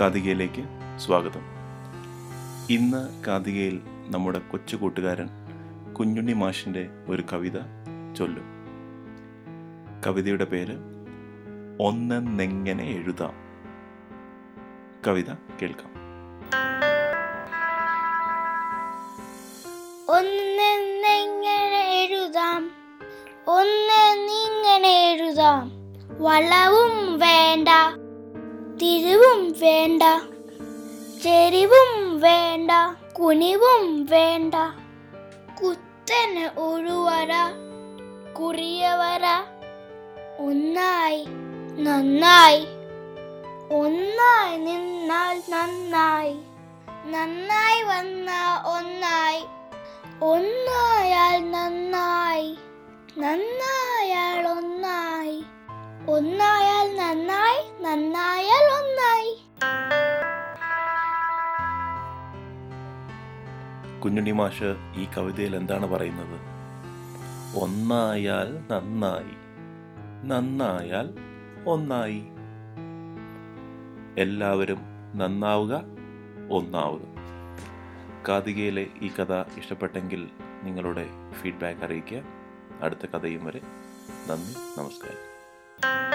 കാതികയിലേക്ക് സ്വാഗതം. ഇന്ന് കാതികയിൽ നമ്മുടെ കൊച്ചു കൂട്ടുകാരൻ കുഞ്ഞുണ്ണി മാഷിന്റെ ഒരു കവിത ചൊല്ലും. കവിതയുടെ പേര് ഒന്നെന്നെങ്ങനെ എഴുതാം? കവിത കേൾക്കാം. ഒന്നെന്നെങ്ങനെ എഴുതാം? ഒന്നെന്നിങ്ങനെ എഴുതാം? വളവും വേണ്ട. തിരിവും വേണ്ട. ചെരിവും വേണ്ട. കുനിവും വേണ്ട. കുത്തന് ഒഴുവര കുറിയവര കുറിയ വര. ഒന്നായി നന്നായി. ഒന്നായി നിന്നാൽ നന്നായി. നന്നായി വന്ന ഒന്നായി. ഒന്നായാൽ നന്നായി. നന്നായാൽ കുഞ്ഞുണ്ണി മാഷ് ഈ കവിതയിൽ എന്താണ് പറയുന്നത്? ഒന്നായാൽ നന്നായി നന്നായാൽ ഒന്നായി. എല്ലാവരും നന്നാവുക ഒന്നാവുക. കാതികയിലെ ഈ കഥ ഇഷ്ടപ്പെട്ടെങ്കിൽ നിങ്ങളുടെ ഫീഡ്ബാക്ക് അറിയിക്കുക. അടുത്ത കഥയും വരെ. നന്ദി നമസ്കാരം.